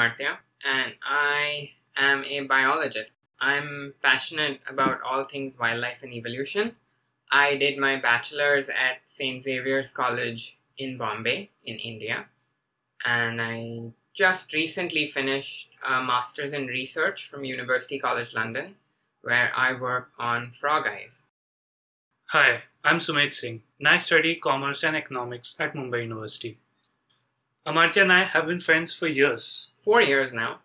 Amartya, and I am a biologist. I'm passionate about all things wildlife and evolution. I did my bachelor's at St. Xavier's College in Bombay, in India, and I just recently finished a master's in research from University College London, where I work on frog eyes. Hi, I'm Sumedh Singh, and I study commerce and economics at Mumbai University. Amartya and I have been friends for years, Four years now.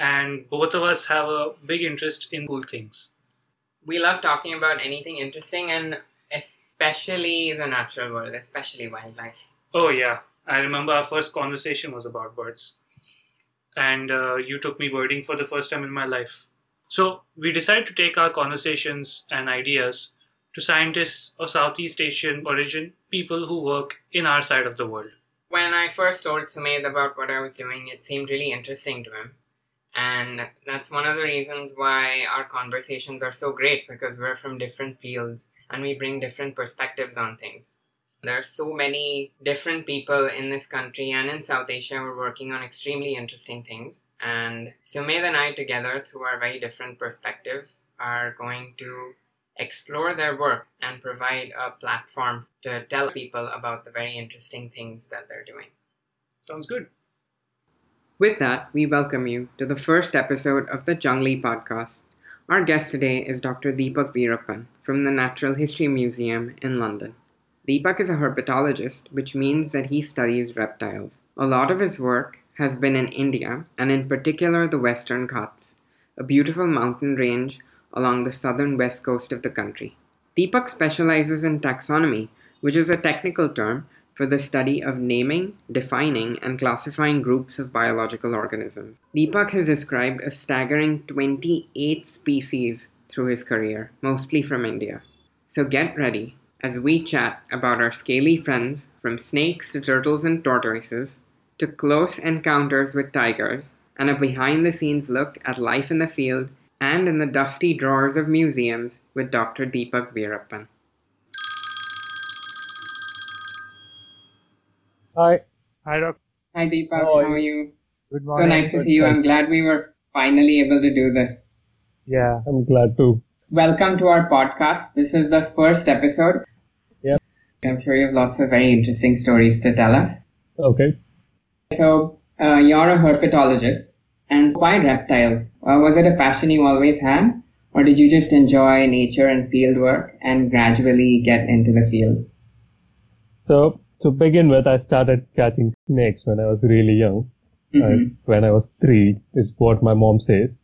and both of us have a big interest in cool things. We love talking about anything interesting and especially the natural world, especially wildlife. Oh, yeah, I remember our first conversation was about birds. And uh, you took me birding for the first time in my life. So, we decided to take our conversations and ideas to scientists of Southeast Asian origin, people who work in our side of the world. When I first told Sumedh about what I was doing, it seemed really interesting to him. And that's one of the reasons why our conversations are so great because we're from different fields and we bring different perspectives on things. There are so many different people in this country and in South Asia who are working on extremely interesting things. And Sumedh and I, together, through our very different perspectives, are going to explore their work and provide a platform to tell people about the very interesting things that they're doing. Sounds good. With that, we welcome you to the first episode of the Junglee podcast. Our guest today is Dr. Deepak Veerappan from the Natural History Museum in London. Deepak is a herpetologist, which means that he studies reptiles. A lot of his work has been in India, and in particular the Western Ghats, a beautiful mountain range along the southern west coast of the country. Deepak specializes in taxonomy, which is a technical term for the study of naming, defining, and classifying groups of biological organisms. Deepak has described a staggering 28 species through his career, mostly from India. So get ready as we chat about our scaly friends, from snakes to turtles and tortoises, to close encounters with tigers, and a behind the scenes look at life in the field and in the dusty drawers of museums with Dr. Deepak Veerappan. Hi. Hi, Doc. Hi Deepak, How how are are you? Good morning. So nice to see you. I'm glad we were finally able to do this. Yeah, I'm glad too. Welcome to our podcast. This is the first episode. Yep. I'm sure you have lots of very interesting stories to tell us. Okay. So, uh, you're a herpetologist, and why reptiles? Uh, was it a passion you always had, or did you just enjoy nature and field work and gradually get into the field? So to begin with, I started catching snakes when I was really young. Uh, Mhm. when I was three, is what my mom says.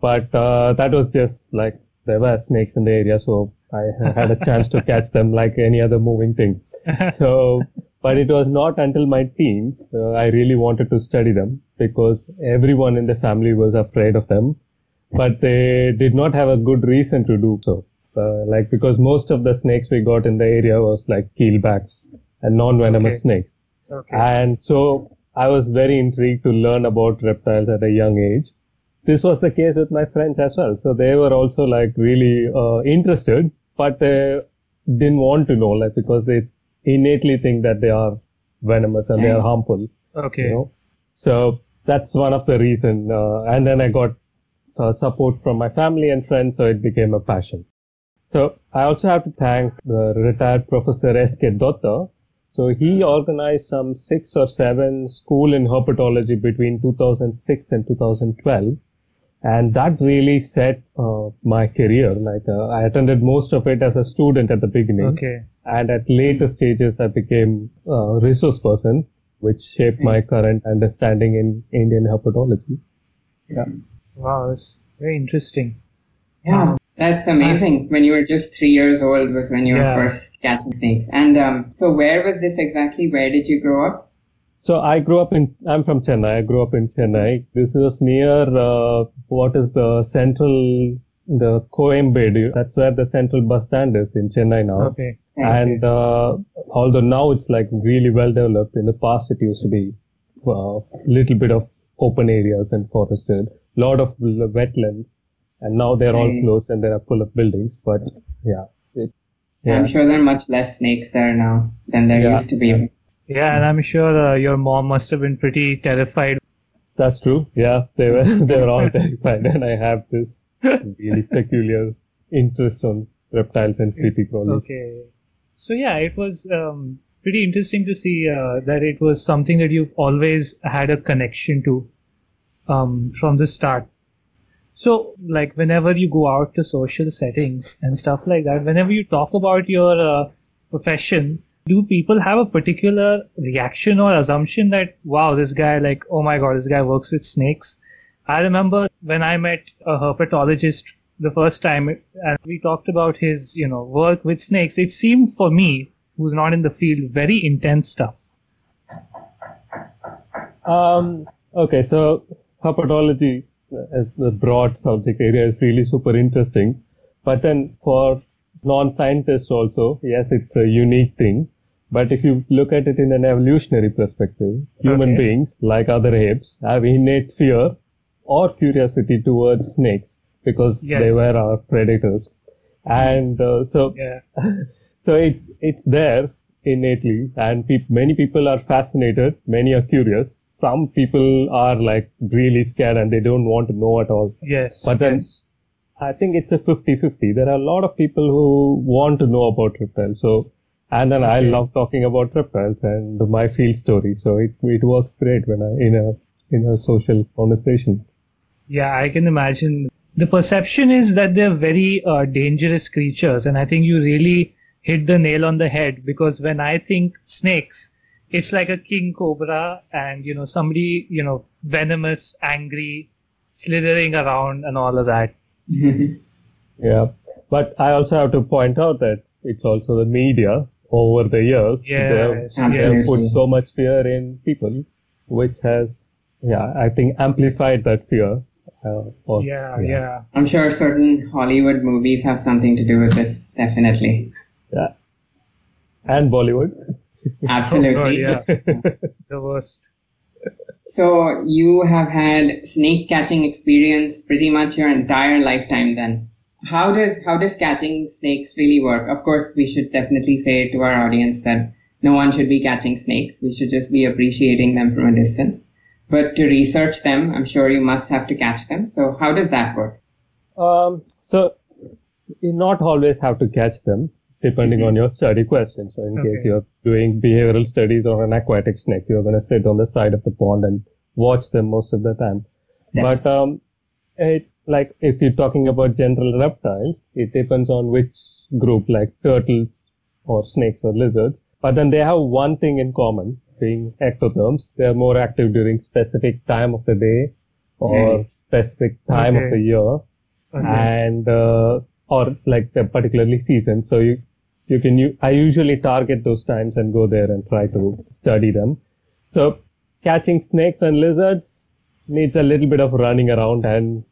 But uh, that was just like there were snakes in the area, so I had a chance to catch them like any other moving thing. So, but it was not until my teens uh, I really wanted to study them because everyone in the family was afraid of them, but they did not have a good reason to do so. Uh, like because most of the snakes we got in the area was like keelbacks and non-venomous Okay. snakes. Okay. And so I was very intrigued to learn about reptiles at a young age. This was the case with my friends as well. So they were also like really uh, interested, but they didn't want to know, like because they innately think that they are venomous and they are harmful. okay. You know, so that's one of the reason. Uh, and then I got uh, support from my family and friends, so it became a passion. So I also have to thank the retired Professor S.K. Dutta. So he organized some six or seven school in herpetology between 2006 and 2012. And that really set uh, my career. Like uh, I attended most of it as a student at the beginning, Okay. and at later stages I became a resource person, which shaped my current understanding in Indian herpetology. Wow, it's very interesting. Yeah, that's amazing. When you were just three years old was when you Yeah. were first catching snakes. And um, so, where was this exactly? Where did you grow up? So I grew up in, I'm from Chennai. I grew up in Chennai. This was near, uh, what is the central, the Koyambedu. That's where the central bus stand is in Chennai now. Okay. And, uh, although now it's like really well developed, in the past it used to be, uh, little bit of open areas and forested, lot of wetlands. And now they're all closed and they are full of buildings. But yeah, it, yeah. I'm sure there are much less snakes there now than there Yeah. used to be. Yeah, and I'm sure uh, your mom must have been pretty terrified. That's true. Yeah, they were they were all terrified, and I have this really peculiar interest on reptiles and creepy crawlers. Okay. So yeah, it was um, pretty interesting to see uh, that it was something that you've always had a connection to um, from the start. So, like, whenever you go out to social settings and stuff like that, whenever you talk about your uh, profession, do people have a particular reaction or assumption that, wow, this guy, like, oh my god, this guy works with snakes? I remember when I met a herpetologist the first time and we talked about his, you know, work with snakes, it seemed for me, who's not in the field, very intense stuff. Um, okay, so herpetology as the broad subject area is really super interesting. But then for non-scientists also, yes, it's a unique thing. But if you look at it in an evolutionary perspective, human Okay. beings, like other apes, have innate fear or curiosity towards snakes because they were our predators. And uh, so Yeah. so it's it's there innately, and peop many people are fascinated, many are curious. Some people are like really scared and they don't want to know at all. Yes. But then- yes. I think it's a 50-50. There are a lot of people who want to know about reptiles. So, and then I love talking about reptiles and my field story. So it it works great when I in a in a social conversation. Yeah, I can imagine. The perception is that they're very uh, dangerous creatures, and I think you really hit the nail on the head because when I think snakes, it's like a king cobra and, you know, somebody, you know, venomous, angry, slithering around and all of that. Yeah. But I also have to point out that it's also the media over the years. they have- Yes, they have yes. put so much fear in people, which has, yeah, I think amplified that fear. Uh, or- Yeah, yeah. I'm sure certain Hollywood movies have something to do with this, definitely. yeah. And Bollywood. Absolutely. Oh, yeah. The worst. So you have had snake catching experience pretty much your entire lifetime then. How does how does catching snakes really work? Of course, we should definitely say to our audience that no one should be catching snakes. We should just be appreciating them from a distance. But to research them, I'm sure you must have to catch them. So how does that work? Um, so you not always have to catch them depending on your study question. So in case you're doing behavioral studies on an aquatic snake, you're going to sit on the side of the pond and watch them most of the time. Yeah. But, um, it, like if you're talking about general reptiles, it depends on which group, like turtles or snakes or lizards. But then they have one thing in common, being ectotherms. They are more active during specific time of the day or specific time Okay. of the year Okay. and uh, or like the particularly season. So you you can u- I usually target those times and go there and try to study them. So catching snakes and lizards needs a little bit of running around and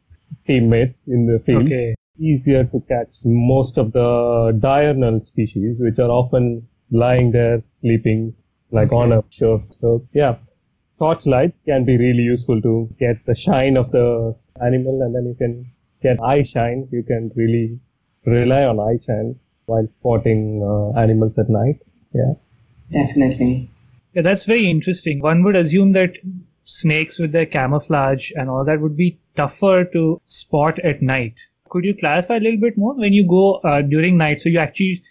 teammates in the field. Okay. Easier to catch most of the diurnal species, which are often lying there sleeping like on a shore. So yeah, torch lights can be really useful to get the shine of the animal and then you can get eye shine. You can really rely on eye shine while spotting uh, animals at night. Yeah. Definitely. Yeah, that's very interesting. One would assume that snakes with their camouflage and all that would be tougher to spot at night. Could you clarify a little bit more when you go uh, during night? So you actually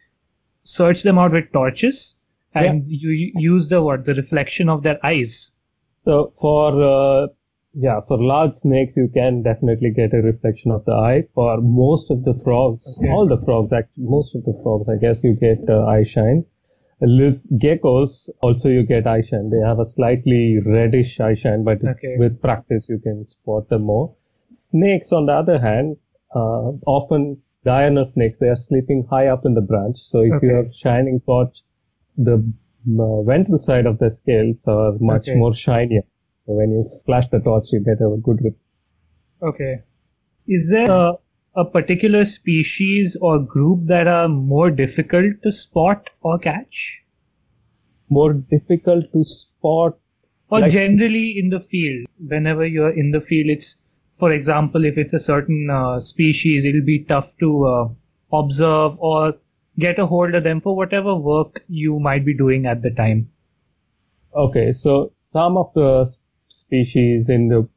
search them out with torches and you you use the what the reflection of their eyes. So for uh, yeah, for large snakes, you can definitely get a reflection of the eye. For most of the frogs, Okay. all the frogs, actually, most of the frogs, I guess you get uh, eye shine. Liz geckos also you get eye shine. They have a slightly reddish eye shine, but Okay. with practice you can spot them more. Snakes, on the other hand, uh, often diurnal snakes, they are sleeping high up in the branch. So if you Okay. have shining torch, the uh, ventral side of the scales are much Okay. more shinier. So when you flash the torch, you get a good rip. Okay. Is there a, a particular species or group that are more difficult to spot or catch? More difficult to spot. Or Like- generally in the field, whenever you're in the field, it's, for example, if it's a certain uh, species, it'll be tough to uh, observe or get a hold of them for whatever work you might be doing at the time. Okay, so some of the species in the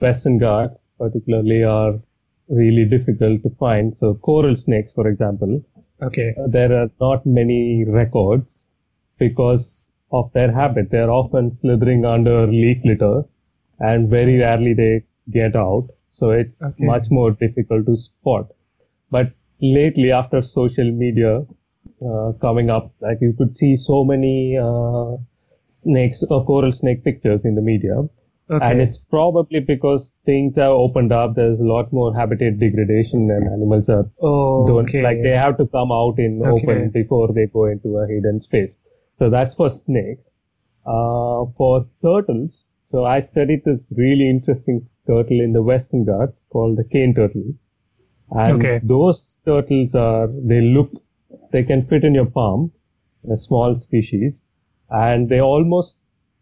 Western Ghats particularly are really difficult to find. So coral snakes, for example, Okay. uh, there are not many records because of their habit. They're often slithering under leaf litter and very rarely they get out. So it's Okay. much more difficult to spot. But lately after social media uh, coming up, like you could see so many uh, snakes or coral snake pictures in the media. Okay. And it's probably because things have opened up. There's a lot more habitat degradation and animals are oh, don't okay. like they have to come out in Okay. open before they go into a hidden space. So that's for snakes. Uh, for turtles, so I studied this really interesting turtle in the Western Ghats called the cane turtle. And Okay. those turtles are, they look, they can fit in your palm, a small species, and they almost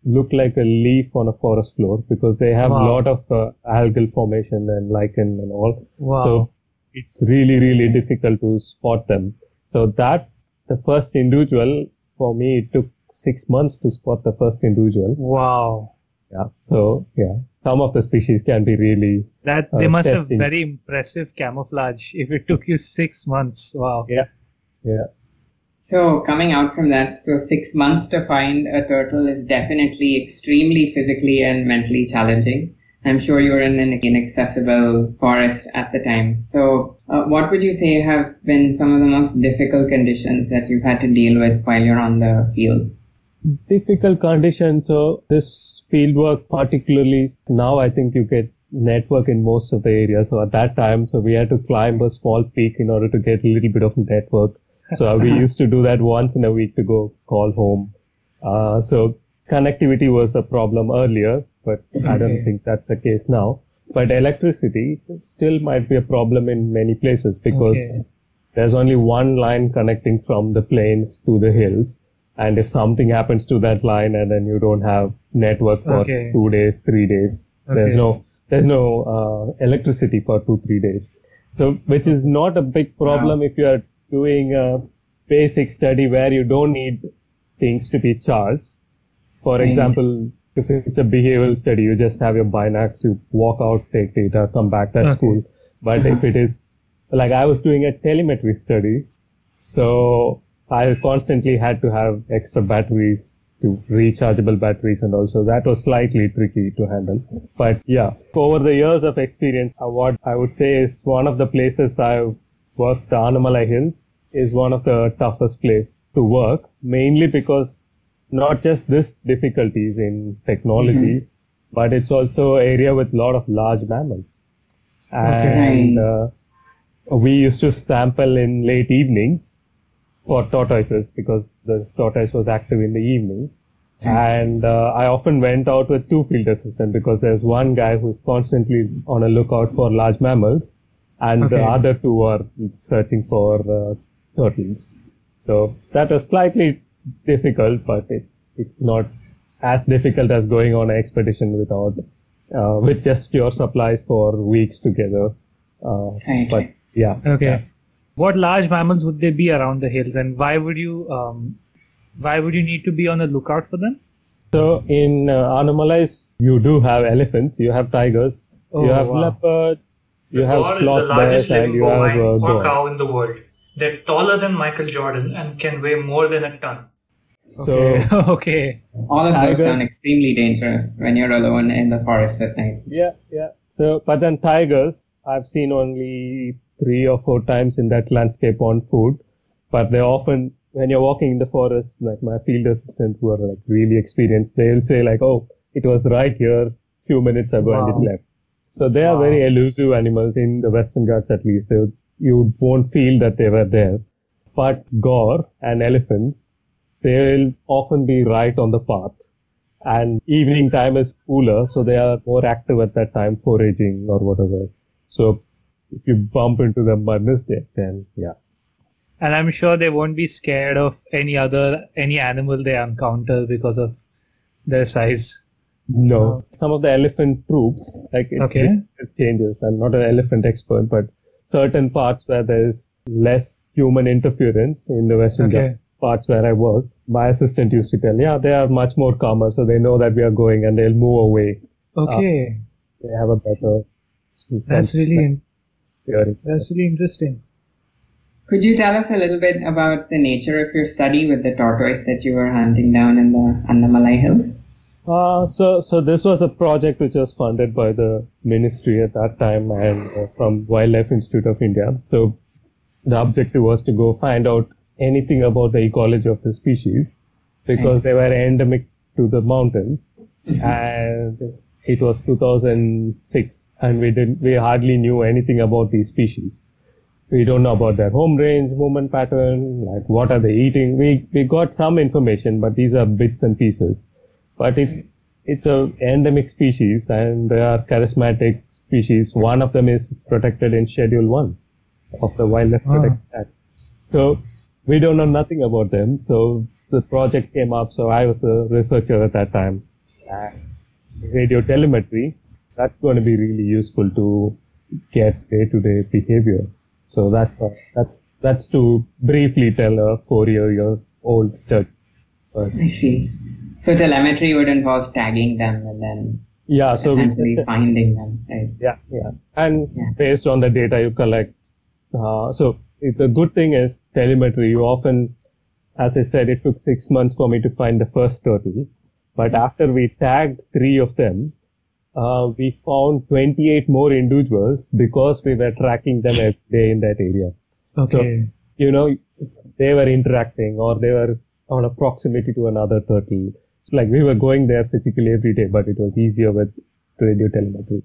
look like a leaf on a forest floor because they have a Wow. lot of uh, algal formation and lichen and all. Wow. So it's really, really difficult to spot them. So that, the first individual, for me, it took six months to spot the first individual. wow. Yeah. So, yeah, some of the species can be really, That Uh, they must have very impressive camouflage if it took you six months. Wow. yeah, yeah. So, coming out from that, so six months to find a turtle is definitely extremely physically and mentally challenging. I'm sure you were in an inaccessible forest at the time. So, uh, what would you say have been some of the most difficult conditions that you've had to deal with while you're on the field? Difficult conditions. So this field work, particularly now, I think you get network in most of the areas. So at that time, so we had to climb a small peak in order to get a little bit of network. So we used to do that once in a week to go call home. Uh, so connectivity was a problem earlier, but I don't think that's the case now. But electricity still might be a problem in many places because Okay. there's only one line connecting from the plains to the hills. And if something happens to that line and then you don't have network for Okay. two days, three days, there's no, there's no, uh, electricity for two, three days. So, which is not a big problem if you are doing a basic study where you don't need things to be charged. For Right. example, if it's a behavioral study, you just have your binacs, you walk out, take data, come back, that's Okay. cool. But if it is, like I was doing a telemetry study, so I constantly had to have extra batteries to rechargeable batteries and also that was slightly tricky to handle. But yeah, over the years of experience, uh, what I would say is one of the places I've worked, the Anamalai Hills, is one of the toughest place to work, mainly because not just this difficulties in technology, but it's also area with a lot of large mammals. And uh, we used to sample in late evenings for tortoises because the tortoise was active in the evenings. And uh, I often went out with two field assistants because there's one guy who's constantly on a lookout for large mammals, and the other two are searching for uh, turtles. So that was slightly difficult, but it, it's not as difficult as going on an expedition without uh, with just your supplies for weeks together. Uh, Right, but yeah, Okay. What large mammals would they be around the hills, and why would you um, why would you need to be on the lookout for them? So in uh, Anamalais, you do have elephants, you have tigers, Oh, you have wow. leopards, you the have boar is the sloth largest bears, and you have bovine uh, or cow in the world. They're taller than Michael Jordan and can weigh more than a ton. So Okay. okay. All of those Tiger. sound extremely dangerous when you're alone in the forest at night. yeah, yeah. So but then tigers, I've seen only three or four times in that landscape on food, but they often when you're walking in the forest, like my field assistants who are like really experienced, they'll say like, "Oh, it was right here, a few minutes ago, and it left." So they are very elusive animals in the Western Ghats, at least. They, you won't feel that they were there. But gaur and elephants, they'll often be right on the path. And evening time is cooler, so they are more active at that time, foraging or whatever. So if you bump into them by mistake, then yeah. And I'm sure they won't be scared of any other any animal they encounter because of their size. No, uh, some of the elephant troops, like it, Okay. it changes. I'm not an elephant expert, but certain parts where there's less human interference in the Western Okay. Parts where I work, my assistant used to tell, yeah, they are much more calmer, so they know that we are going and they'll move away Okay. Uh, they have a better That's really in- theory. that's really interesting. Could you tell us a little bit about the nature of your study with the tortoise that you were hunting down in the Anamalai Hills? Uh, so, so this was a project which was funded by the ministry at that time and uh, from Wildlife Institute of India. So the objective was to go find out anything about the ecology of the species because they were endemic to the mountains and it was 2006 and we didn't, we hardly knew anything about these species. We don't know about their home range, movement pattern, like what are they eating. We, we got some information, but these are bits and pieces but it's it's a endemic species and they are charismatic species. One of them is protected in Schedule One of the Wildlife Ah. Protection Act. So we don't know nothing about them. So the project came up. So I was a researcher at that time. And radio telemetry that's going to be really useful to get day-to-day behavior. So that's that's that's to briefly tell a four-year-old study. But I see. So telemetry would involve tagging them and then yeah, so we- essentially finding them. Right? Yeah, yeah. And Yeah. based on the data you collect, uh, so it, the good thing is telemetry. You often, as I said, it took six months for me to find the first turtle, but after we tagged three of them, uh, we found 28 more individuals because we were tracking them every day in that area. Okay. You know, they were interacting or they were on a proximity to another turtle. So like we were going there physically every day, but it was easier with radio telemetry.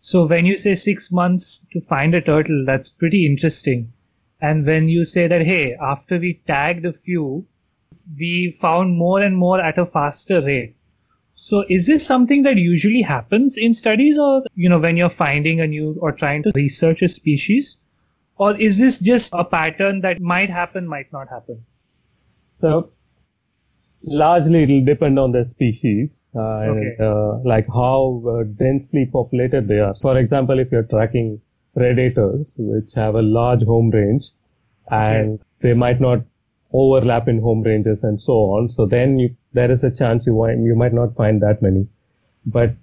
So when you say six months to find a turtle, that's pretty interesting. And when you say that, hey, after we tagged a few, we found more and more at a faster rate. So is this something that usually happens in studies or, you know, when you're finding a new or trying to research a species? Or is this just a pattern that might happen, might not happen? So largely it'll depend on the species uh, and uh, like how uh, densely populated they are. For example, if you're tracking predators which have a large home range and they might not overlap in home ranges and so on, so then you, there is a chance you might, you might not find that many. But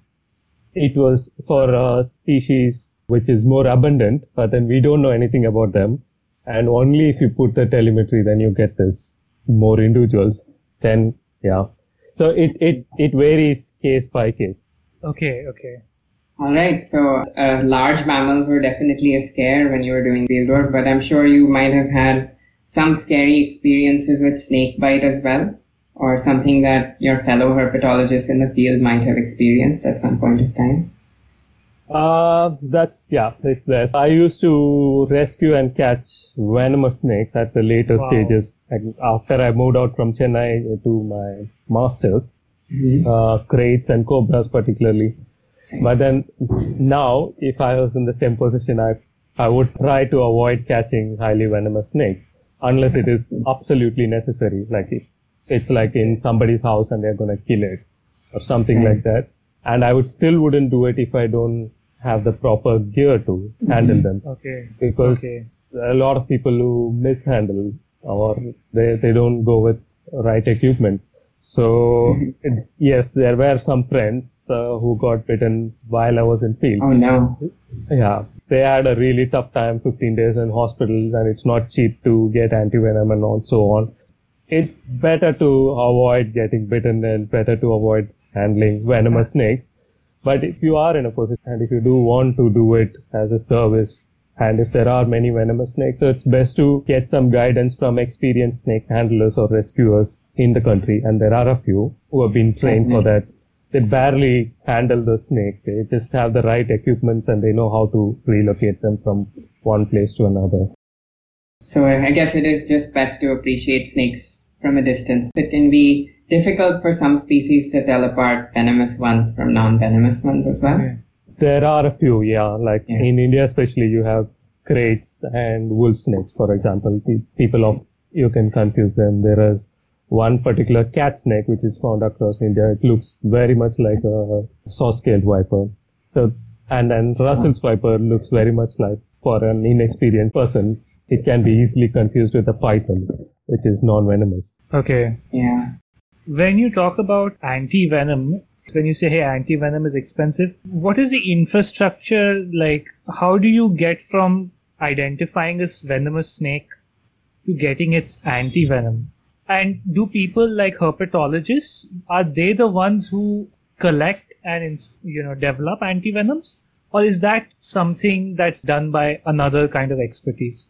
it was for a species which is more abundant, but then we don't know anything about them. And only if you put the telemetry, then you get this more individuals. Then, yeah. So it, it, it varies case by case. Okay, okay. All right. So uh, large mammals were definitely a scare when you were doing fieldwork, but I'm sure you might have had some scary experiences with snake bite as well, or something that your fellow herpetologists in the field might have experienced at some point of time. Uh, that's, yeah, it's there. I used to rescue and catch venomous snakes at the later Wow. stages. And after I moved out from Chennai to my masters, uh, kraits and cobras particularly. But then now, if I was in the same position, I, I would try to avoid catching highly venomous snakes unless it is absolutely necessary. Like if it's like in somebody's house and they're going to kill it or something Right. like hmm. that. And I would still wouldn't do it if I don't have the proper gear to hmm. handle them Okay. because Okay. a lot of people who mishandle or they, they don't go with right equipment. So hmm. it, yes, there were some friends uh, who got bitten while I was in field. Oh no. Yeah, they had a really tough time, 15 days in hospitals, and it's not cheap to get antivenom and all so on. It's better to avoid getting bitten and better to avoid handling venomous snakes. But if you are in a position and if you do want to do it as a service, and if there are many venomous snakes, so it's best to get some guidance from experienced snake handlers or rescuers in the country. And there are a few who have been trained for that. They barely handle the snake. They just have the right equipments and they know how to relocate them from one place to another. So I guess it is just best to appreciate snakes from a distance. It can be difficult for some species to tell apart venomous ones from non-venomous ones as well. There are a few, yeah. Like Yeah. in India, especially, you have kraits and wolf snakes, for example. People of you can confuse them. There is one particular cat snake which is found across India. It looks very much like a saw-scaled viper. So, and then Russell's viper looks very much like for an inexperienced person. It can be easily confused with a python, which is non-venomous. Okay. Yeah. When you talk about anti-venom when you say, hey, anti-venom is expensive, what is the infrastructure like? How do you get from identifying this venomous snake to getting its anti-venom? And do people like herpetologists, are they the ones who collect and, you know, develop anti-venoms? Or is that something that's done by another kind of expertise?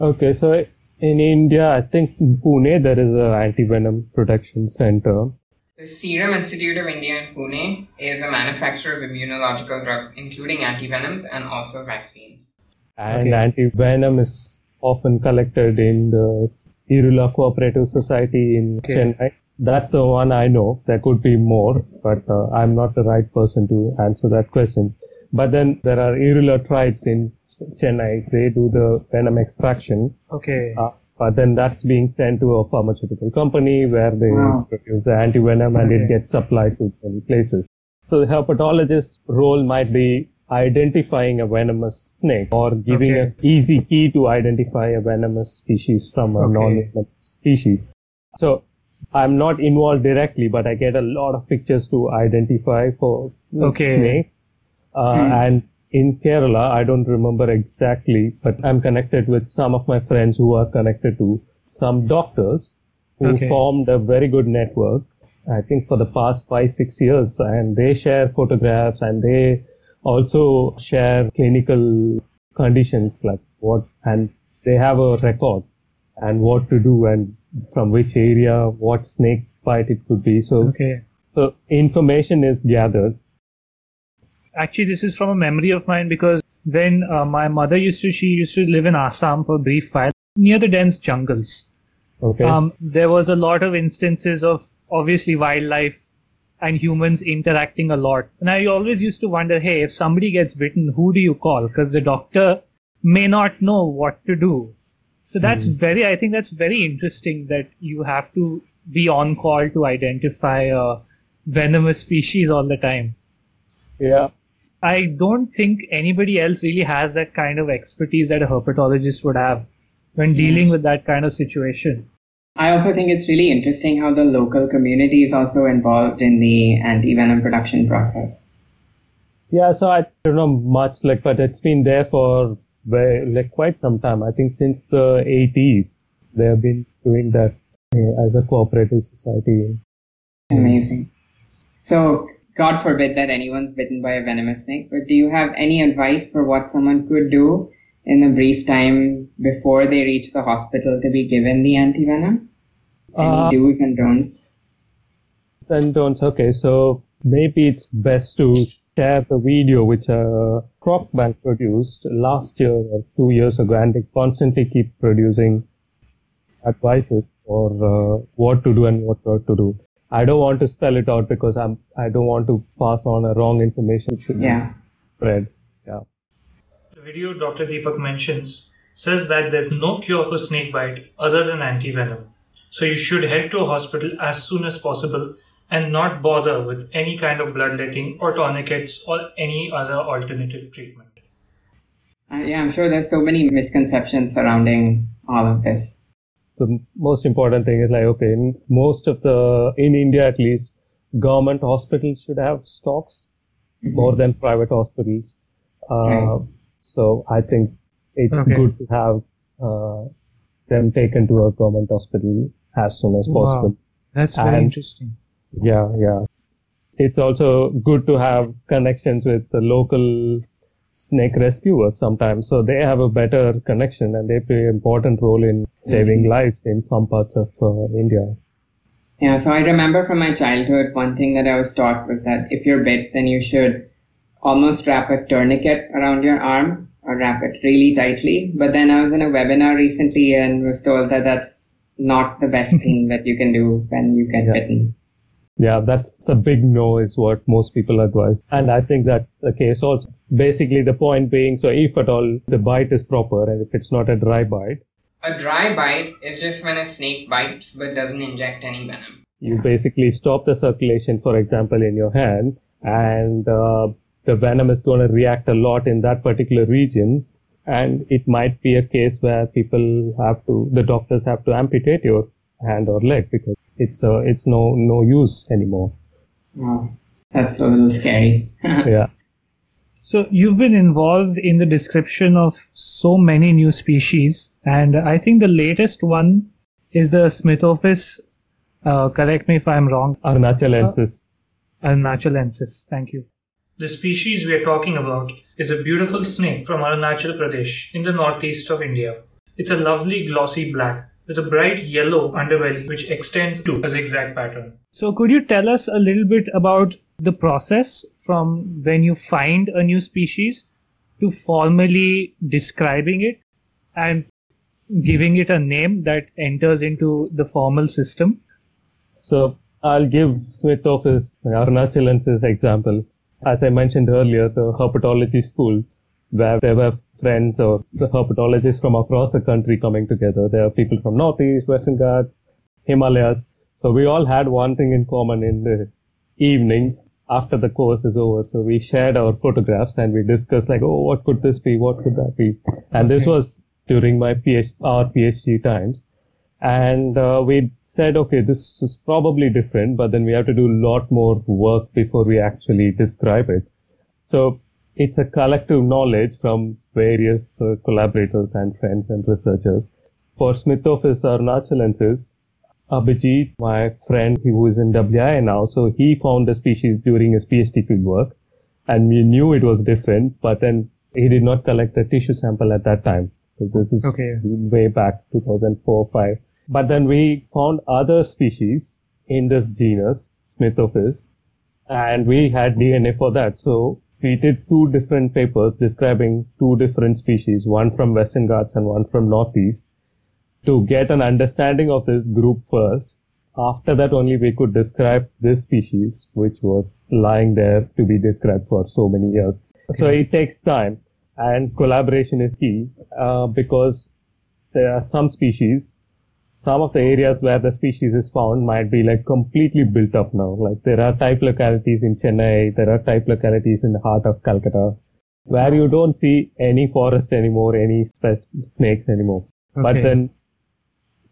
Okay, so in India, I think in Pune there is an anti-venom production center. The Serum Institute of India in Pune is a manufacturer of immunological drugs, including antivenoms and also vaccines. And Okay. anti-venom is often collected in the Irula Cooperative Society in Okay. Chennai. That's the one I know. There could be more, but uh, I'm not the right person to answer that question. But then there are Irula tribes in Chennai. They do the venom extraction. Okay. Uh, but then that's being sent to a pharmaceutical company where they Wow. produce the antivenom and Okay. it gets supplied to many places. So the herpetologist's role might be identifying a venomous snake or giving Okay. an easy key to identify a venomous species from a Okay. non-venomous species. So I'm not involved directly, but I get a lot of pictures to identify for Okay. snake. Uh, Hmm. And in Kerala, I don't remember exactly, but I'm connected with some of my friends who are connected to some doctors who Okay. formed a very good network. I think for the past five, six years, and they share photographs and they also share clinical conditions like what, and they have a record and what to do and from which area, what snake bite it could be. So, Okay. so information is gathered. Actually, this is from a memory of mine because when uh, my mother used to, she used to live in Assam for a brief while near the dense jungles. Okay. Um, there was a lot of instances of obviously wildlife and humans interacting a lot. And I always used to wonder, hey, if somebody gets bitten, who do you call? Because the doctor may not know what to do. So that's very, I think that's very interesting that you have to be on call to identify a venomous species all the time. yeah. I don't think anybody else really has that kind of expertise that a herpetologist would have when dealing with that kind of situation. I also think it's really interesting how the local community is also involved in the anti-venom production process. Yeah, so I don't know much, like, but it's been there for like quite some time. I think since the 80s, they have been doing that uh, as a cooperative society. Amazing. So, God forbid that anyone's bitten by a venomous snake, but do you have any advice for what someone could do in the brief time before they reach the hospital to be given the antivenom? Any Uh, do's and don'ts? and don'ts. Okay, so maybe it's best to share the video which uh, produced last year or two years ago, and they constantly keep producing advices for uh, what to do and what not to do. I don't want to spell it out because I'm I don't want to pass on a wrong information to Yeah. spread. Yeah. The video Dr. Deepak mentions says that there's no cure for snake bite other than antivenom. So you should head to a hospital as soon as possible and not bother with any kind of bloodletting or tourniquets or any other alternative treatment. Uh, yeah, I'm sure there's so many misconceptions surrounding all of this. The most important thing is like okay in most of the in india at least government hospitals should have stocks more than private hospitals uh, so i think it's Okay. good to have uh, them taken to a government hospital as soon as Wow. possible That's very And- interesting. yeah yeah it's also good to have connections with the local snake rescuers sometimes so they have a better connection and they play an important role in saving lives in some parts of uh, india Yeah, so I remember from my childhood, one thing that I was taught was that if you're bit, then you should almost wrap a tourniquet around your arm or wrap it really tightly. But then I was in a webinar recently and was told that that's not the best thing that you can do when you get Yeah. bitten. Yeah, that's a big no is what most people advise. And I think that's the case also. Basically, the point being, so if at all the bite is proper and if it's not a dry bite, A dry bite is just when a snake bites but doesn't inject any venom. you basically stop the circulation, for example, in your hand and uh, the venom is going to react a lot in that particular region. And it might be a case where people have to, the doctors have to amputate your hand or leg because it's, uh, it's no, no use anymore. Oh, that's a little scary. yeah. So you've been involved in the description of so many new species, and I think the latest one is the Smithophis. Uh, correct me if I'm wrong. Arunachalensis. Arunachalensis. Thank you. The species we are talking about is a beautiful snake from Arunachal Pradesh in the northeast of India. It's a lovely glossy black with a bright yellow underbelly which extends to a zigzag pattern. So could you tell us a little bit about the process from when you find a new species to formally describing it and giving it a name that enters into the formal system? So I'll give Smithophis Arunachalensis example. As I mentioned earlier, the herpetology school where there were friends or the herpetologists from across the country coming together. There are people from Northeast, Western Ghats, Himalayas. So we all had one thing in common in the evenings after the course is over. So we shared our photographs and we discussed like, oh, what could this be? What could that be? And this was during my PhD, our PhD times. And uh, we said, okay, this is probably different, but then we have to do a lot more work before we actually describe it. So it's a collective knowledge from various uh, collaborators and friends and researchers. For Smithophis arunachalensis, Abhijit, my friend who is in WI now, so he found the species during his PhD fieldwork and we knew it was different, but then he did not collect the tissue sample at that time. So this is Okay. way back 2004 5. But then we found other species in this genus, Smithophis, and we had DNA for that. So we did two different papers describing two different species, one from Western Ghats and one from Northeast, to get an understanding of this group first. After that only we could describe this species, which was lying there to be described for so many years. So it takes time and collaboration is key, uh, because there are some species some of the areas where the species is found might be like completely built up now. Like there are type localities in Chennai, there are type localities in the heart of Calcutta, where you don't see any forest anymore, any snakes anymore. But then,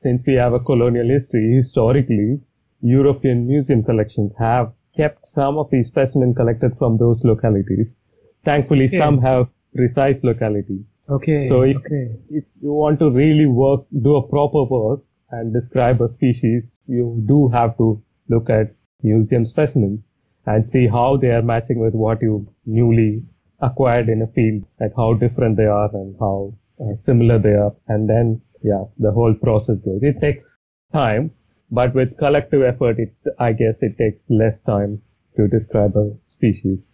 since we have a colonial history, historically, European museum collections have kept some of these specimens collected from those localities. Thankfully, Okay. some have precise locality. Okay. So if, okay. if you want to really work, do a proper work and describe a species, you do have to look at museum specimens and see how they are matching with what you newly acquired in a field, like how different they are and how uh, similar they are. And then, yeah, the whole process goes. It takes time, but with collective effort, it, I guess it takes less time to describe a species.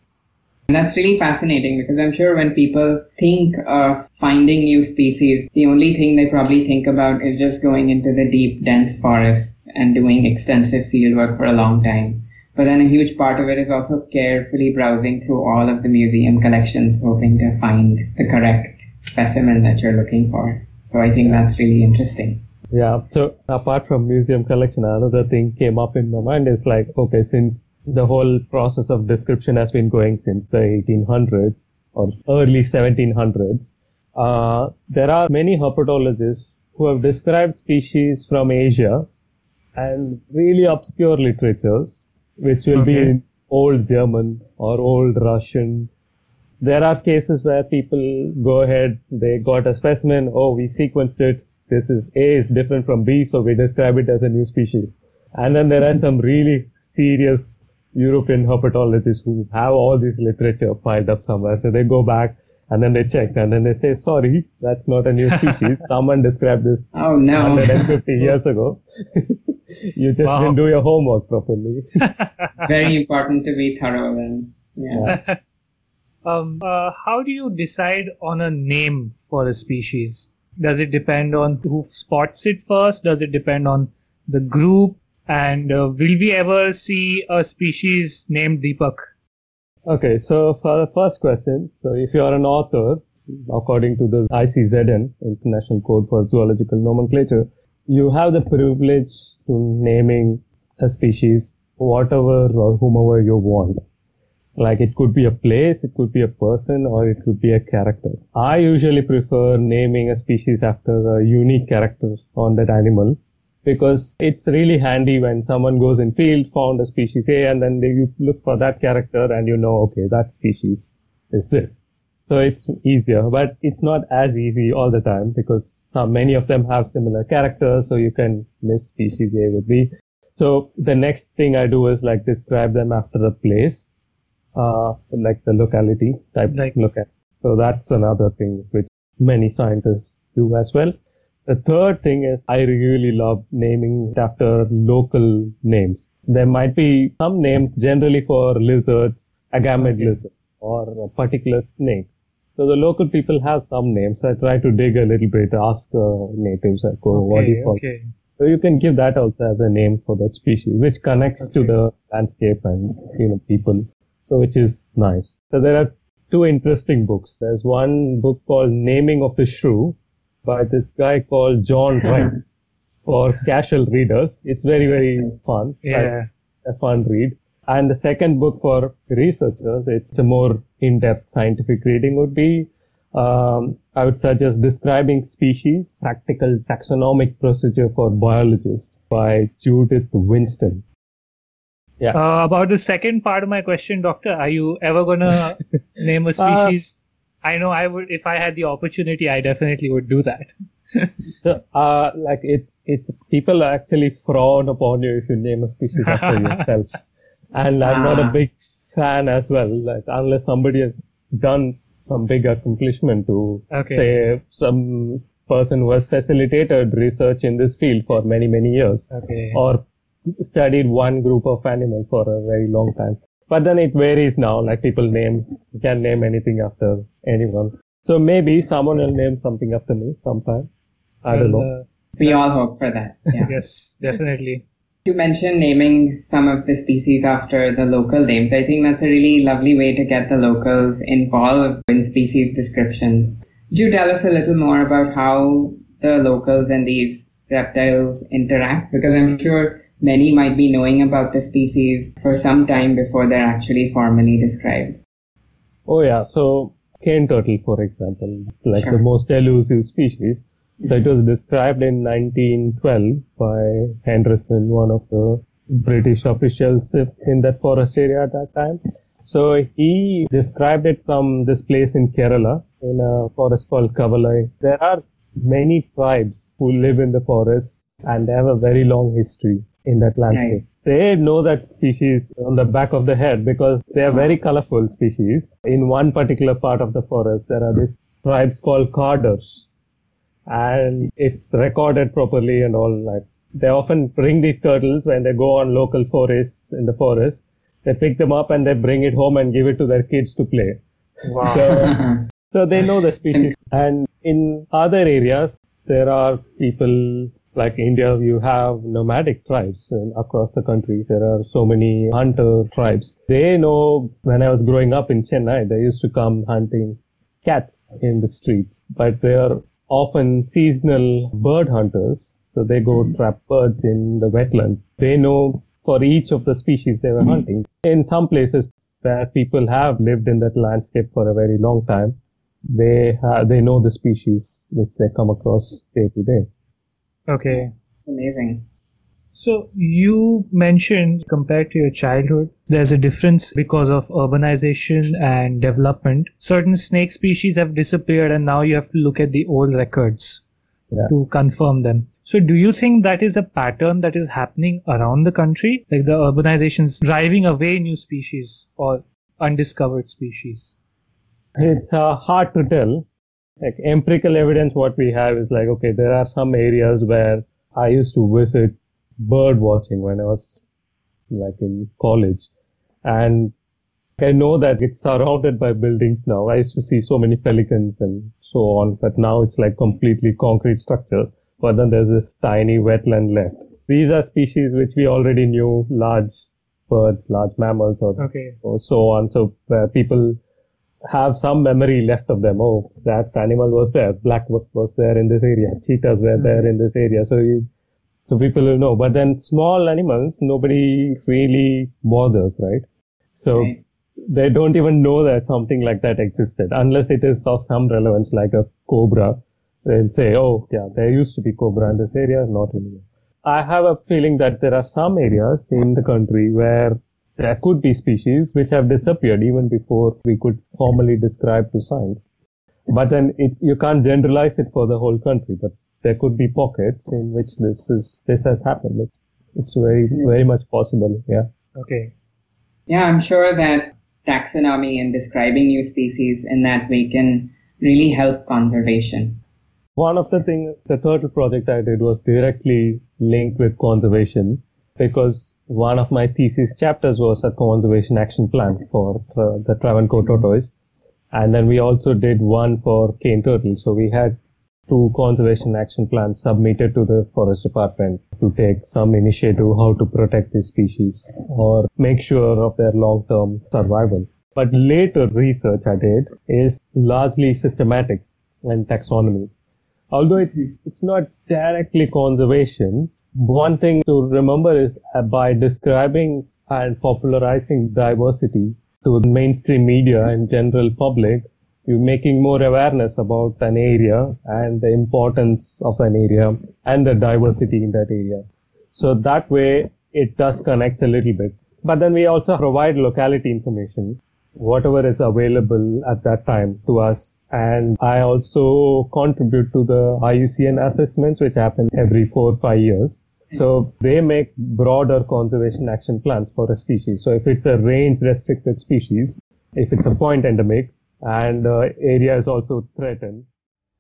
And that's really fascinating because I'm sure when people think of finding new species, the only thing they probably think about is just going into the deep, dense forests and doing extensive field work for a long time. But then a huge part of it is also carefully browsing through all of the museum collections, hoping to find the correct specimen that you're looking for. So I think that's really interesting. Yeah. So apart from museum collection, another thing came up in my mind is like, okay, since the whole process of description has been going since the 1800s or early 1700s, uh, there are many herpetologists who have described species from Asia and really obscure literatures, which will be in old German or old Russian. There are cases where people go ahead, they got a specimen, oh, we sequenced it, this is A is different from B, so we describe it as a new species. And then there are some really serious European herpetologists who have all this literature piled up somewhere. So they go back and then they check and then they say, sorry, that's not a new species. Someone described this Oh no. 150 years ago. you just Wow. didn't do your homework properly. Very important to be thorough then. Yeah. Um, uh, how do you decide on a name for a species? Does it depend on who spots it first? Does it depend on the group? And uh, will we ever see a species named Deepak? Okay, so for the first question, so if you are an author, according to the ICZN, International Code for Zoological Nomenclature, you have the privilege to naming a species whatever or whomever you want. Like it could be a place, it could be a person, or it could be a character. I usually prefer naming a species after a unique character on that animal because it's really handy when someone goes in field, found a species A, and then they, you look for that character and you know, okay, that species is this. So it's easier, but it's not as easy all the time because many of them have similar characters, so you can miss species A with B. So the next thing I do is like describe them after a place, uh, like the locality type look at. So that's another thing which many scientists do as well. The third thing is I really love naming it after local names. There might be some names generally for lizards, agamid Okay. lizard, or a particular snake. So the local people have some names. So I try to dig a little bit, ask uh, natives, like, oh, what do Okay, you call okay. so you can give that also as a name for that species, which connects to the landscape and you know people. So which is nice. So there are two interesting books. There's one book called Naming of the Shrew by this guy called John Wright for casual readers. It's very very fun. Yeah. a fun read. And the second book for researchers, it's a more in-depth scientific reading would be, um, I would suggest Describing Species, Practical Taxonomic Procedure for Biologists by Judith Winston. Uh, about the second part of my question, Doctor, are you ever gonna name a Uh, species? I know I would, if I had the opportunity, I definitely would do that. So, uh, like it's, it's, people actually frown upon you if you name a species after yourself. And I'm not a Ah. big fan as well, like unless somebody has done some big accomplishment to Okay. say some person who has facilitated research in this field for many, many years Okay. or studied one group of animals for a very long time. But then it varies now, like people name, can name anything after anyone. So maybe someone will name something after me sometime. I don't know. uh, We all hope for that. Yeah. yes, definitely. You mentioned naming some of the species after the local names. I think that's a really lovely way to get the locals involved in species descriptions. Do you tell us a little more about how the locals and these reptiles interact? Because I'm sure many might be knowing about the species for some time before they're actually formally described. Oh yeah, so cane turtle, for example, like Sure. the most elusive species. So it was described in 1912 by Henderson, one of the British officials in that forest area at that time. So he described it from this place in Kerala in a forest called Kavalai. There are many tribes who live in the forest and they have a very long history in that landscape. They know that species on the back of the head because they are very colorful species. In one particular part of the forest, there are these tribes called Kadars and it's recorded properly and all that. They often bring these turtles when they go on local forests in the forest. They pick them up and they bring it home and give it to their kids to play. Wow. So, so they know the species. And in other areas, there are people like India, you have nomadic tribes in, across the country. There are so many hunter tribes. They know when I was growing up in Chennai, they used to come hunting cats in the streets, but they are often seasonal bird hunters. So they go hmm. trap birds in the wetlands. They know for each of the species they were hmm. hunting. In some places where people have lived in that landscape for a very long time, they ha- they know the species which they come across day to day. Okay. Amazing. So you mentioned compared to your childhood, there's a difference because of urbanization and development. Certain snake species have disappeared and now you have to look at the old records Yeah. to confirm them. So do you think that is a pattern that is happening around the country? Like the urbanizations driving away new species or undiscovered species? It's uh, hard to tell. Like empirical evidence, what we have is like, okay, there are some areas where I used to visit bird watching when I was like in college. And I know that it's surrounded by buildings now. I used to see so many pelicans and so on, but now it's like completely concrete structures. But then there's this tiny wetland left. These are species which we already knew, large birds, large mammals or Okay. or so on. So where people have some memory left of them. Oh, that animal was there. Black was, was there in this area. Cheetahs were there mm-hmm. in this area. So you, so people will know. But then small animals, nobody really bothers, right? So Right. they don't even know that something like that existed unless it is of some relevance, like a cobra. They'll say, oh, yeah, there used to be cobra in this area, not anymore. I have a feeling that there are some areas in the country where there could be species which have disappeared even before we could formally describe to science. But then it, you can't generalize it for the whole country, but there could be pockets in which this is, this has happened. It, it's very, very much possible. Yeah. Okay. Yeah, I'm sure that taxonomy and describing new species in that way can really help conservation. One of the things, the turtle project I did was directly linked with conservation because one of my thesis chapters was a conservation action plan for uh, the Travancore tortoise. And then we also did one for cane turtle. So we had two conservation action plans submitted to the forest department to take some initiative how to protect these species or make sure of their long-term survival. But later research I did is largely systematics and taxonomy. Although it, it's not directly conservation, one thing to remember is by describing and popularizing diversity to mainstream media and general public, you're making more awareness about an area and the importance of an area and the diversity in that area. So that way it does connect a little bit. But then we also provide locality information, whatever is available at that time to us. And I also contribute to the IUCN assessments, which happen every four five years. So they make broader conservation action plans for a species. So if it's a range restricted species, if it's a point endemic and uh, area is also threatened.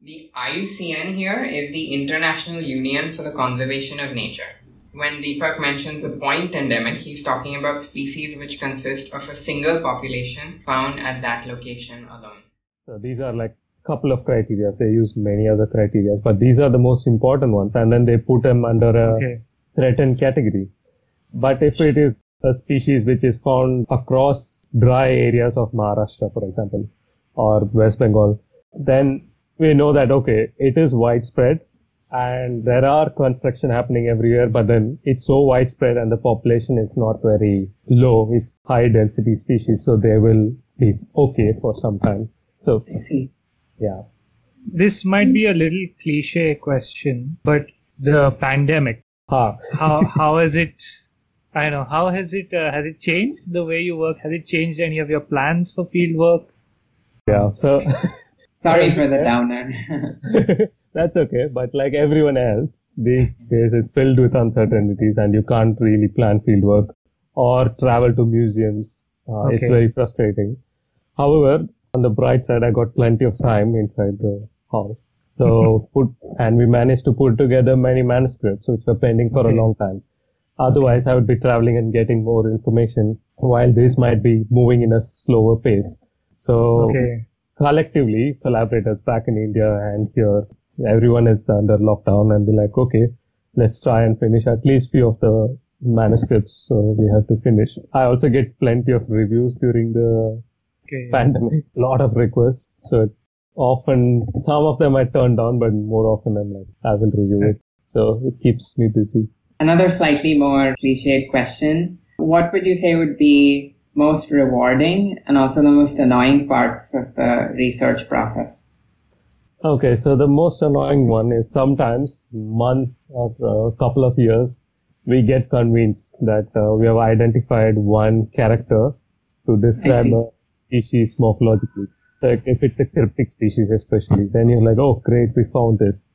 The IUCN here is the International Union for the Conservation of Nature. When Deepak mentions a point endemic, he's talking about species which consist of a single population found at that location alone. So these are like couple of criteria. They use many other criteria, but these are the most important ones, and then they put them under a okay. threatened category. But if it is a species which is found across dry areas of Maharashtra, for example, or West Bengal, then we know that okay, it is widespread, and there are construction happening everywhere, but then it's so widespread and the population is not very low. It's high density species, so they will be okay for some time. So, I see. Yeah. This might be a little cliche question, but the pandemic, huh. how how has it? I know how has it uh, has it changed the way you work? Has it changed any of your plans for field work? Yeah. So sorry for the downer. That's okay, but like everyone else, these days it's filled with uncertainties, and you can't really plan field work or travel to museums. Uh, okay. It's very frustrating. However, on the bright side, I got plenty of time inside the house. So put, and we managed to put together many manuscripts which were pending for okay. a long time. Otherwise, I would be traveling and getting more information while this might be moving in a slower pace. So okay. collectively, collaborators back in India and here, everyone is under lockdown and they're like, okay, let's try and finish at least few of the manuscripts. So we have to finish. I also get plenty of reviews during the okay. pandemic, a lot of requests. So often, some of them I turn down, but more often I'm like, I will review it. So it keeps me busy. Another slightly more cliched question. What would you say would be most rewarding and also the most annoying parts of the research process? Okay, so the most annoying one is sometimes months or a couple of years, we get convinced that uh, we have identified one character to describe a species morphologically. Like if it's a cryptic species especially, then you're like, oh great, we found this.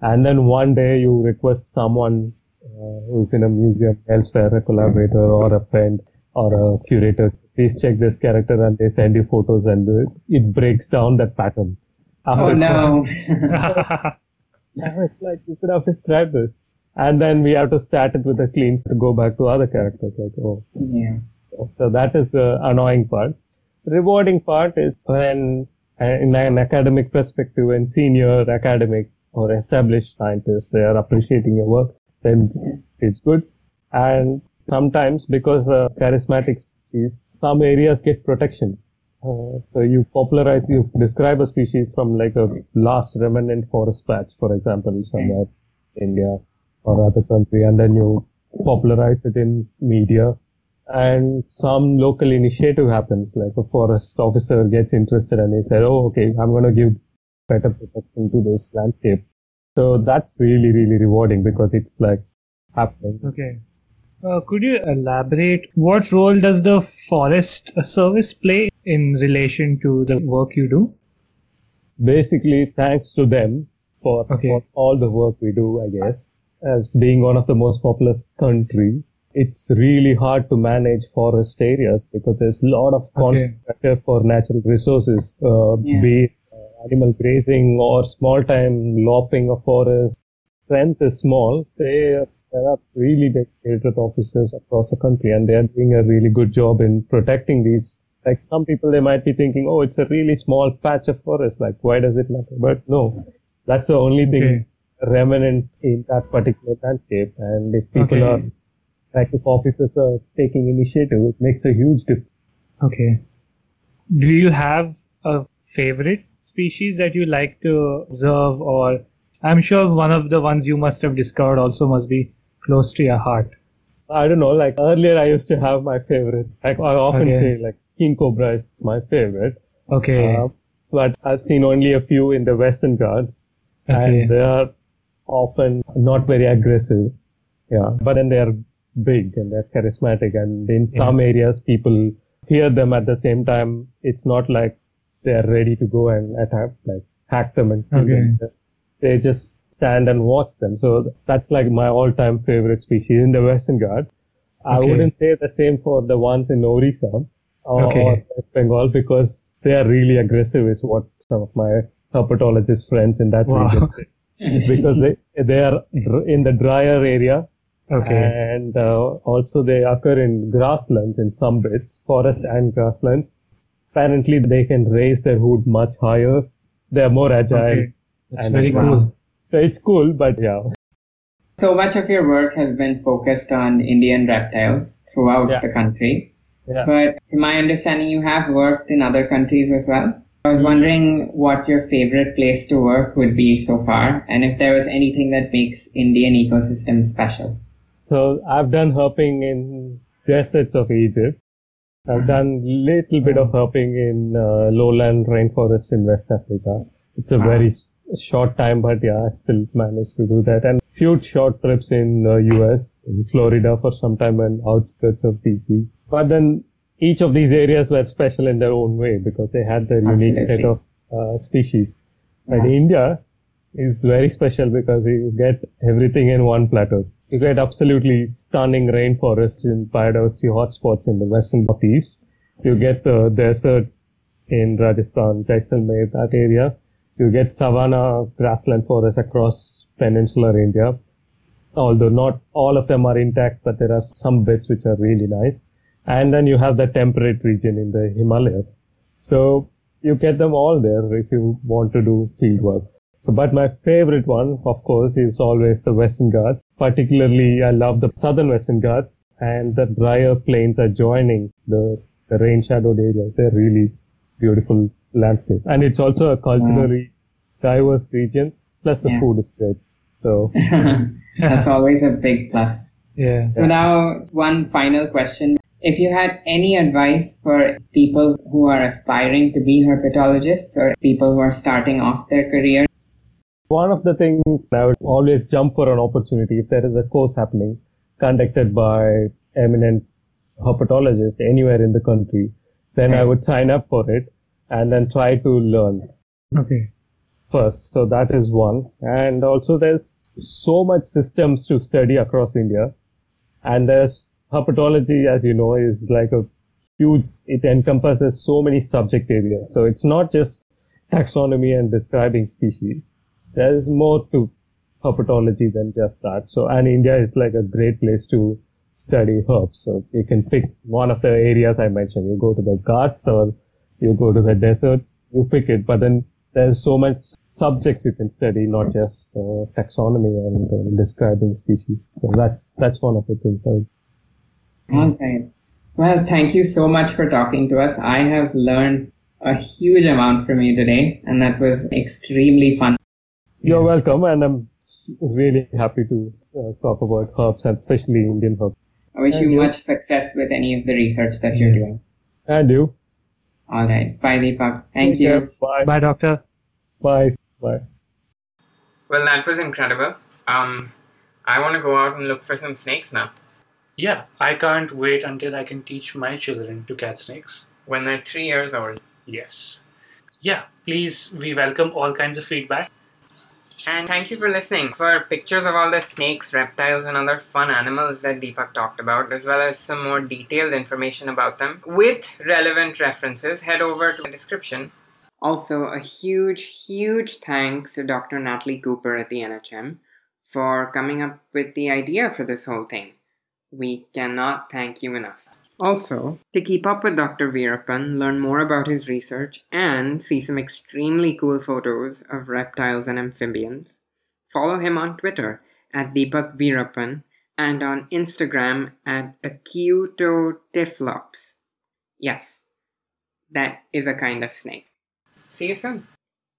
And then one day you request someone uh, who's in a museum elsewhere, a collaborator or a friend or a curator, please check this character and they send you photos and it breaks down that pattern. Oh no. it's like you could have described this. And then we have to start it with a clean to go back to other characters. Like, oh. Yeah. So that is the annoying part rewarding part is when uh, in an academic perspective when senior academic or established scientists they are appreciating your work then it's good. And sometimes because uh, charismatic species some areas get protection. Uh, so you popularize you describe a species from like a last remnant forest patch for example somewhere in india or other country and then you popularize it in media and some local initiative happens, like a forest officer gets interested and he said, oh, okay, I'm going to give better protection to this landscape. So that's really, really rewarding because it's like, happening. Okay. Uh, could you elaborate what role does the Forest Service play in relation to the work you do? Basically, thanks to them for, Okay. for all the work we do, I guess. As being one of the most populous country, it's really hard to manage forest areas because there's a lot of constant pressure for natural resources, uh, Yeah. be it uh, animal grazing or small time lopping of forest. Strength is small. They there are really dedicated officers across the country and they are doing a really good job in protecting these. Like some people, they might be thinking, oh, it's a really small patch of forest. Like, why does it matter? But no, that's the only thing remnant in that particular landscape. And if people Okay. are, like if officers are taking initiative, it makes a huge difference. Okay. Do you have a favorite species that you like to observe or I'm sure one of the ones you must have discovered also must be close to your heart. I don't know, like earlier I used to have my favorite. Like I often Okay. say like king cobra is my favorite. Okay. Uh, but I've seen only a few in the Western Ghats Okay. and they are often not very aggressive. Yeah, but then they are big and they're charismatic and in Yeah. some areas people hear them at the same time. It's not like they're ready to go and attack, like hack them and kill Okay. them. They just stand and watch them. So that's like my all-time favorite species in the Western Ghats. I Okay. wouldn't say the same for the ones in Orissa or, Okay. or West Bengal because they are really aggressive is what some of my herpetologist friends in that Wow. region say. because they, they are in the drier area Okay. and uh, also they occur in grasslands in some bits, forest and grasslands. Apparently they can raise their hood much higher. They are more agile. Okay. That's and- very Wow. cool. So it's cool, but yeah. So much of your work has been focused on Indian reptiles throughout Yeah. the country. Yeah. But from my understanding, you have worked in other countries as well. I was wondering what your favorite place to work would be so far, and if there was anything that makes Indian ecosystem special. So I've done herping in deserts of Egypt. I've done little bit of herping in uh, lowland rainforest in West Africa. It's a very short time, but yeah, I still managed to do that. And few short trips in uh, US, in Florida for some time and outskirts of DC. But then each of these areas were special in their own way because they had their unique set of uh, species. And Yeah. India is very special because you get everything in one plateau. You get absolutely stunning rainforests in biodiversity hotspots in the western northeast. You get the deserts in Rajasthan, Jaisalmer, that area. You get savanna grassland forests across peninsular India. Although not all of them are intact, but there are some bits which are really nice. And then you have the temperate region in the Himalayas. So you get them all there if you want to do field work. But my favorite one, of course, is always the Western Ghats. Particularly, I love the southern Western Ghats and the drier plains adjoining the, the rain shadowed areas. They're really beautiful landscape. And it's also a culturally mm. diverse region, plus the Yeah. food is great. So, That's always a big plus. Yeah. So now, one final question. If you had any advice for people who are aspiring to be herpetologists or people who are starting off their career, One of the things I would always jump for an opportunity if there is a course happening conducted by eminent herpetologists anywhere in the country, then I would sign up for it and then try to learn Okay. first. So that is one. And also there's so much systems to study across India. And there's herpetology, as you know, is like a huge, it encompasses so many subject areas. So it's not just taxonomy and describing species. There's more to herpetology than just that. So, and India is like a great place to study herbs. So you can pick one of the areas I mentioned. You go to the Ghats or you go to the deserts, you pick it, but then there's so much subjects you can study, not just uh, taxonomy and uh, describing species. So that's, that's one of the things I Okay. Well, thank you so much for talking to us. I have learned a huge amount from you today, and that was extremely fun. You're welcome, and I'm really happy to uh, talk about herbs, and especially Indian herbs. I wish Thank you you. much success with any of the research that you're doing. And you. All right. Bye, Deepak. Thank Take you. Bye. Bye, doctor. Bye. Bye. Well, that was incredible. Um, I want to go out and look for some snakes now. Yeah, I can't wait until I can teach my children to catch snakes. When they're three years old. Yes. Yeah, please, we welcome all kinds of feedback. And thank you for listening. For pictures of all the snakes, reptiles, and other fun animals that Deepak talked about, as well as some more detailed information about them with relevant references, head over to the description. Also, a huge, huge thanks to Dr. Natalie Cooper at the NHM for coming up with the idea for this whole thing. We cannot thank you enough. Also, to keep up with Dr. Veerappan, learn more about his research, and see some extremely cool photos of reptiles and amphibians, follow him on Twitter at Deepak Veerappan and on Instagram at Acutotyphlops. Yes, that is a kind of snake. See you soon.